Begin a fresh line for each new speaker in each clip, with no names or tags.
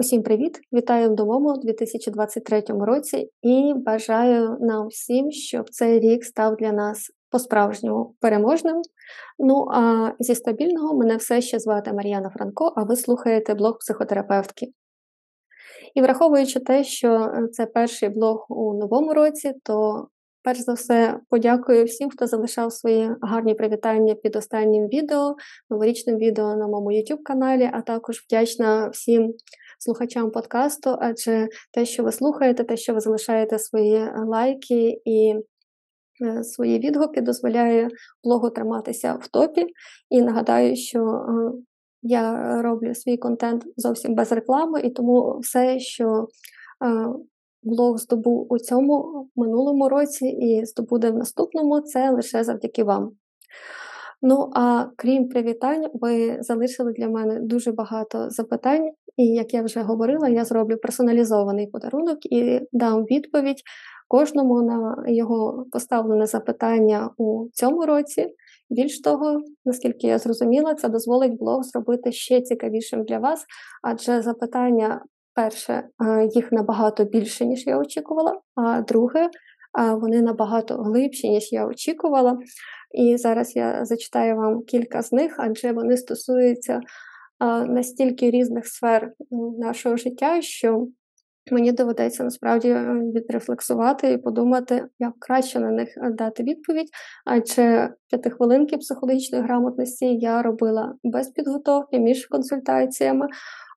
Усім привіт! Вітаю в новому 2023 році і бажаю нам всім, щоб цей рік став для нас по-справжньому переможним. Ну а зі стабільного мене все ще звати Мар'яна Франко, а ви слухаєте блог психотерапевтки. І враховуючи те, що це перший блог у новому році, то перш за все подякую всім, хто залишав свої гарні привітання під останнім відео, новорічним відео на моєму YouTube каналі, а також вдячна всім слухачам подкасту, адже те, що ви слухаєте, те, що ви залишаєте свої е, лайки і е, свої відгуки, дозволяє блогу триматися в топі. І нагадаю, що е, я роблю свій контент зовсім без реклами, і тому все, що блог здобув у цьому минулому році і здобуде в наступному, це лише завдяки вам. Ну а крім привітань, ви залишили для мене дуже багато запитань, і як я вже говорила, я зроблю персоналізований подарунок і дам відповідь кожному на його поставлене запитання у цьому році. Більш того, наскільки я зрозуміла, це дозволить блог зробити ще цікавішим для вас, адже запитання, перше, е, їх набагато більше, ніж я очікувала, а друге, вони набагато глибші, ніж я очікувала. І зараз я зачитаю вам кілька з них, адже вони стосуються настільки різних сфер нашого життя, що мені доведеться насправді відрефлексувати і подумати, як краще на них дати відповідь. Адже п'ятихвилинки психологічної грамотності я робила без підготовки між консультаціями.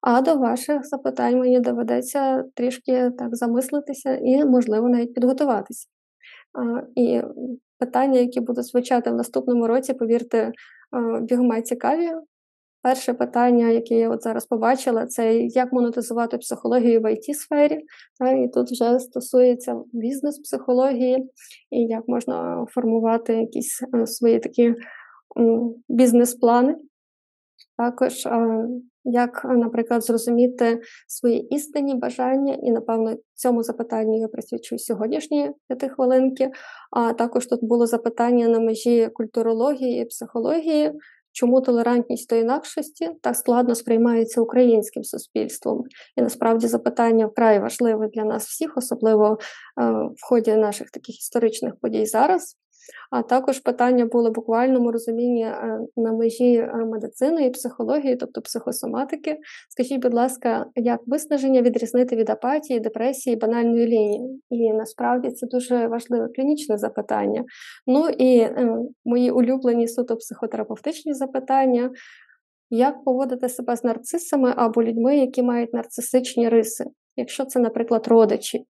А до ваших запитань мені доведеться трішки так замислитися і, можливо, навіть підготуватися. І питання, які будуть звучати в наступному році, повірте, бігома цікаві. Перше питання, яке я от зараз побачила, це як монетизувати психологію в it сфері І тут вже стосується бізнес-психології, і як можна формувати якісь е, свої такі бізнес-плани. Також як, наприклад, зрозуміти свої істинні бажання, і, напевно, цьому запитанню я присвячу сьогоднішні п'ятихвилинки. А також тут було запитання на межі культурології і психології, чому толерантність до інакшості так складно сприймається українським суспільством. І насправді запитання вкрай важливе для нас всіх, особливо е, в ході наших таких історичних подій зараз. А також питання було в буквальному розумінні е, на межі е, медицини і психології, тобто психосоматики. Скажіть, будь ласка, як виснаження відрізнити від апатії, депресії, банальної лінії? І насправді це дуже важливе клінічне запитання. Ну і е, мої улюблені суто психотерапевтичні запитання. Як поводити себе з нарцисами або людьми, які мають нарцисичні риси, якщо це, наприклад, родичі?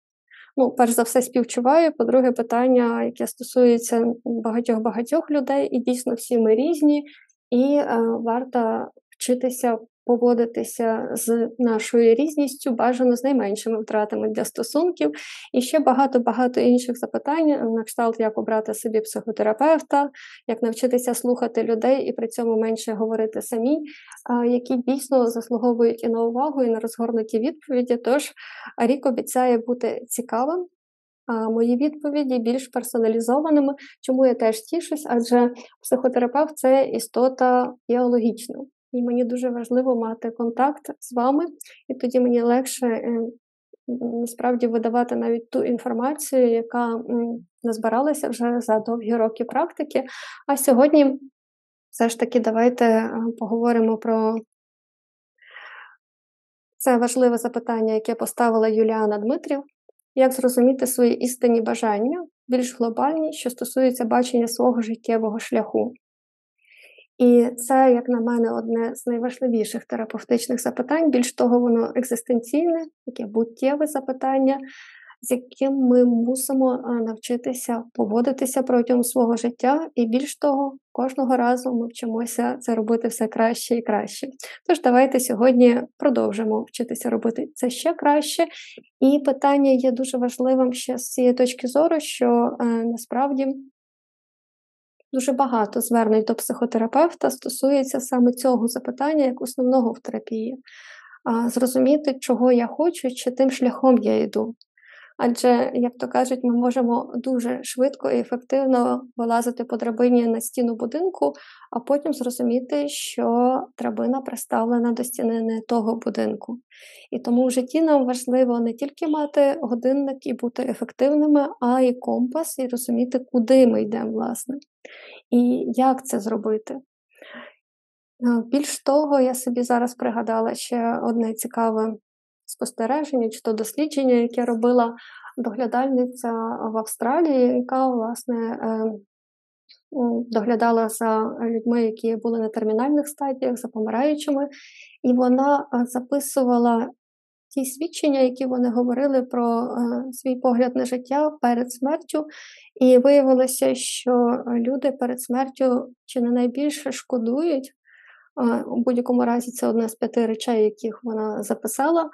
Ну, перш за все, співчуваю. По-друге, питання, яке стосується багатьох-багатьох людей, і дійсно всі ми різні, і е, варто вчитися поводитися з нашою різністю, бажано з найменшими втратами для стосунків. І ще багато-багато інших запитань, на кшталт, як обрати собі психотерапевта, як навчитися слухати людей і при цьому менше говорити самі, які дійсно заслуговують і на увагу, і на розгорнуті відповіді. Тож рік обіцяє бути цікавим. А мої відповіді більш персоналізованими, чому я теж тішусь, адже психотерапевт це істота біологічна. І мені дуже важливо мати контакт з вами, і тоді мені легше е, насправді видавати навіть ту інформацію, яка назбиралася вже за довгі роки практики. А сьогодні все ж таки давайте е, поговоримо про це важливе запитання, яке поставила Юліана Дмитрів. Як зрозуміти свої істинні бажання, більш глобальні, що стосуються бачення свого життєвого шляху? І це, як на мене, одне з найважливіших терапевтичних запитань. Більш того, воно екзистенційне, таке буттєве запитання, з яким ми мусимо навчитися поводитися протягом свого життя, і більш того, кожного разу ми вчимося це робити все краще і краще. Тож давайте сьогодні продовжимо вчитися робити це ще краще. І питання є дуже важливим ще з цієї точки зору, що е, насправді. Дуже багато звернень до психотерапевта стосується саме цього запитання як основного в терапії. Зрозуміти, чого я хочу, чи тим шляхом я йду. Адже, як то кажуть, ми можемо дуже швидко і ефективно вилазити по драбині на стіну будинку, а потім зрозуміти, що драбина приставлена до стіни не того будинку. І тому в житті нам важливо не тільки мати годинник і бути ефективними, а й компас, і розуміти, куди ми йдемо, власне, і як це зробити. Більш того, я собі зараз пригадала ще одне цікаве спостереження чи то дослідження, яке робила доглядальниця в Австралії, яка власне е, доглядала за людьми, які були на термінальних стадіях, за помираючими, і вона е, записувала ті свідчення, які вони говорили про е, свій погляд на життя перед смертю, і виявилося, що люди перед смертю чи не найбільше шкодують. У будь-якому разі це одна з п'яти речей, яких вона записала.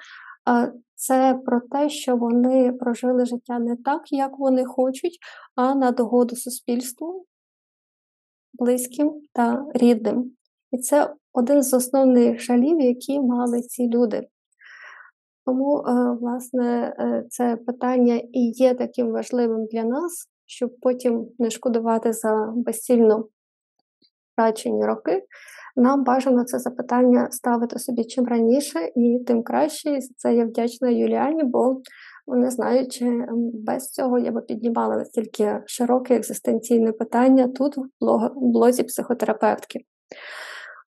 Це про те, що вони прожили життя не так, як вони хочуть, а на догоду суспільству, близьким та рідним. І це один з основних жалів, які мали ці люди. Тому, е, власне, е, це питання і є таким важливим для нас, щоб потім не шкодувати за безцільно втрачені роки, нам бажано це запитання ставити собі чим раніше і тим краще. І це я вдячна Юліані, бо не знаю, чи без цього я би піднімала настільки широке екзистенційне питання тут, в блозі психотерапевтки.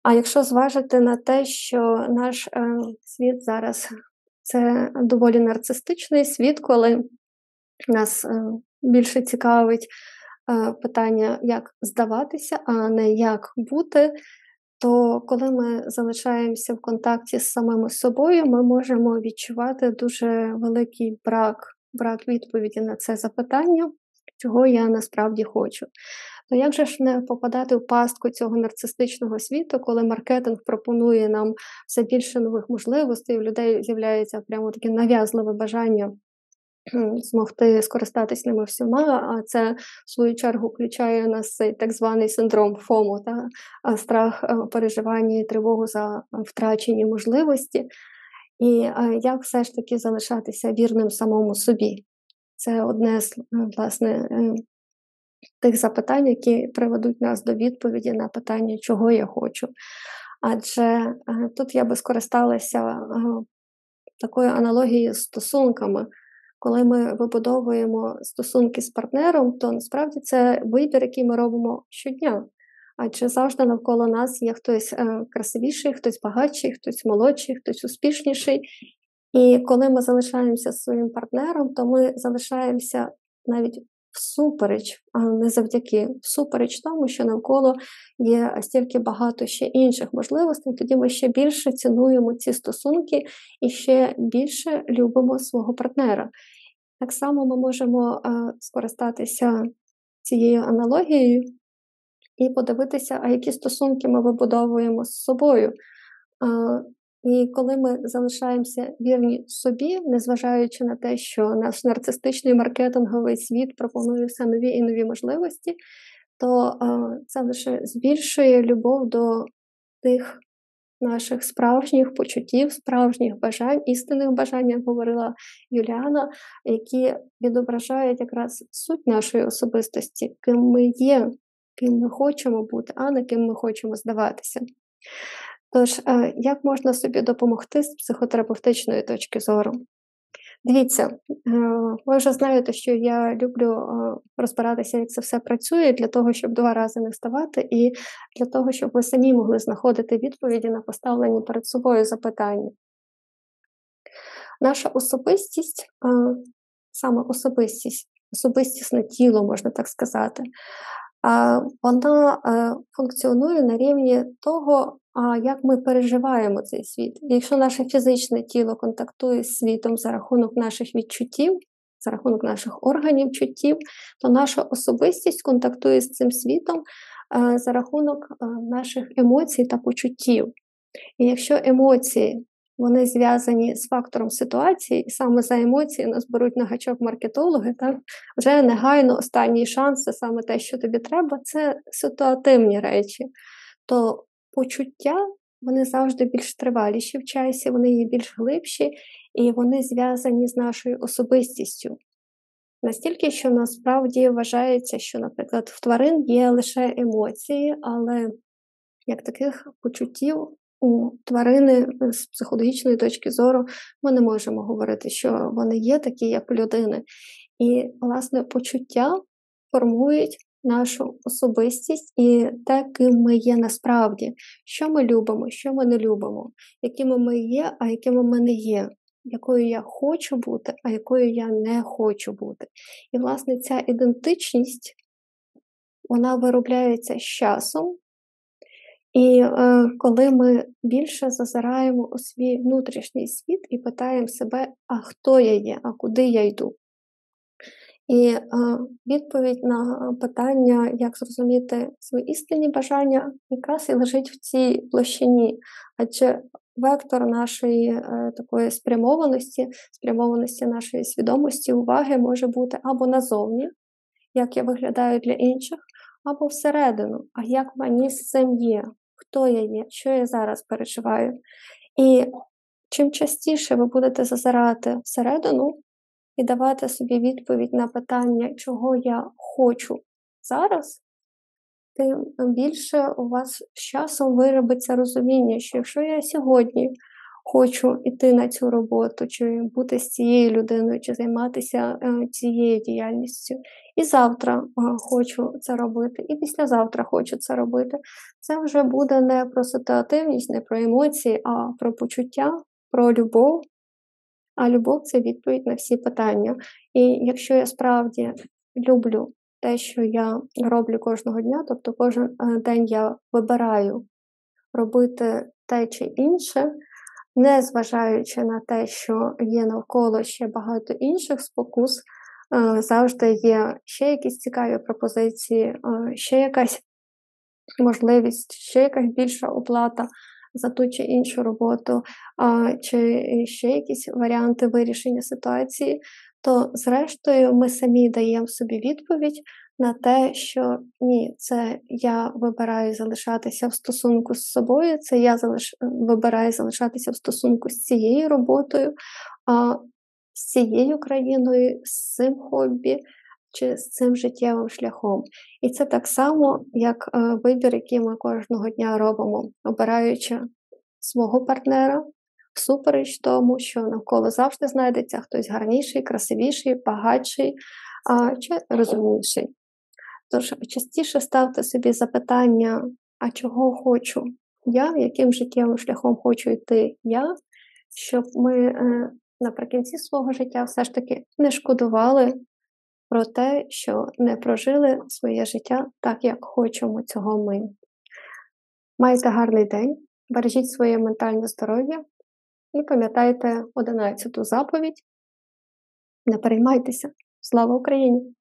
А якщо зважити на те, що наш е, світ зараз це доволі нарцистичний світ, коли нас е, більше цікавить питання, як здаватися, а не як бути, то коли ми залишаємося в контакті з самими собою, ми можемо відчувати дуже великий брак, брак відповіді на це запитання, чого я насправді хочу. То як же ж не попадати в пастку цього нарцистичного світу, коли маркетинг пропонує нам все більше нових можливостей, у людей з'являється прямо таке нав'язливе бажання змогти скористатись ними всіма, а це в свою чергу включає нас цей так званий синдром FOMO, та страх е, переживання і тривогу за втрачені можливості. І як все ж таки залишатися вірним самому собі? Це одне з власне е, тих запитань, які приведуть нас до відповіді на питання, чого я хочу. Адже е, тут я би скористалася такою аналогією з стосунками коли ми вибудовуємо стосунки з партнером, то насправді це вибір, який ми робимо щодня. Адже завжди навколо нас є хтось е, красивіший, хтось багатший, хтось молодший, хтось успішніший. І коли ми залишаємося з своїм партнером, то ми залишаємося навіть всупереч, а не завдяки всупереч тому, що навколо є стільки багато ще інших можливостей, тоді ми ще більше цінуємо ці стосунки і ще більше любимо свого партнера. Так само ми можемо а, скористатися цією аналогією і подивитися, а які стосунки ми вибудовуємо з собою. І коли ми залишаємося вірні собі, незважаючи на те, що наш нарцистичний маркетинговий світ пропонує все нові і нові можливості, то це лише збільшує любов до тих наших справжніх почуттів, справжніх бажань, істинних бажань, як говорила Юліана, які відображають якраз суть нашої особистості, ким ми є, ким ми хочемо бути, а не ким ми хочемо здаватися. Тож, е, як можна собі допомогти з психотерапевтичної точки зору? Дивіться, е, ви вже знаєте, що я люблю е, розбиратися, як це все працює, для того, щоб два рази не вставати, і для того, щоб ви самі могли знаходити відповіді на поставлені перед собою запитання. Наша особистість, саме особистість, особистісне тіло, можна так сказати, вона функціонує на рівні того, а як ми переживаємо цей світ. Якщо наше фізичне тіло контактує з світом за рахунок наших відчуттів, за рахунок наших органів чуттів, то наша особистість контактує з цим світом е, за рахунок е, наших емоцій та почуттів. І якщо емоції вони зв'язані з фактором ситуації, і саме за емоції нас беруть на гачок маркетологи, так вже негайно останній шанс це саме те, що тобі треба, це ситуативні речі. То почуття вони завжди більш триваліші в часі, вони є більш глибші і вони зв'язані з нашою особистістю. Настільки, що насправді вважається, що, наприклад, в тварин є лише емоції, але як таких почуттів у тварини з психологічної точки зору ми не можемо говорити, що вони є такі, як у людини. І, власне, почуття формують нашу особистість і те, ким ми є насправді, що ми любимо, що ми не любимо, якими ми є, а якими ми не є, якою я хочу бути, а якою я не хочу бути. І, власне, ця ідентичність вона виробляється з часом. І е, коли ми більше зазираємо у свій внутрішній світ і питаємо себе, а хто я є, а куди я йду, і е, відповідь на питання, як зрозуміти свої істинні бажання, якраз і лежить в цій площині, адже вектор нашої е, такої спрямованості, спрямованості нашої свідомості, уваги може бути або назовні, як я виглядаю для інших, або всередину, а як мені з цим є, хто я є, що я зараз переживаю. І чим частіше ви будете зазирати всередину, і давати собі відповідь на питання, чого я хочу зараз, тим більше у вас з часом виробиться розуміння, що якщо я сьогодні хочу йти на цю роботу, чи бути з цією людиною, чи займатися е, цією діяльністю, і завтра е, хочу це робити, і післязавтра хочу це робити, це вже буде не про ситуативність, не про емоції, а про почуття, про любов. А любов це відповідь на всі питання. І якщо я справді люблю те, що я роблю кожного дня, тобто кожен е, день я вибираю робити те чи інше, не зважаючи на те, що є навколо ще багато інших спокус, е, завжди є ще якісь цікаві пропозиції, е, ще якась можливість, ще якась більша оплата за ту чи іншу роботу, а, чи ще якісь варіанти вирішення ситуації, то зрештою ми самі даємо собі відповідь на те, що ні, це я вибираю залишатися в стосунку з собою, це я залиш... вибираю залишатися в стосунку з цією роботою, а з цією країною, з цим хобі чи з цим життєвим шляхом. І це так само, як е, вибір, який ми кожного дня робимо, обираючи свого партнера, всупереч тому, що навколо завжди знайдеться хтось гарніший, красивіший, багатший а, чи розумніший. Тож частіше ставте собі запитання, а чого хочу я, яким життєвим шляхом хочу йти я, щоб ми е, наприкінці свого життя все ж таки не шкодували про те, що не прожили своє життя так, як хочемо цього ми. Майте гарний день, бережіть своє ментальне здоров'я і пам'ятайте одинадцяту заповідь. Не переймайтеся. Слава Україні!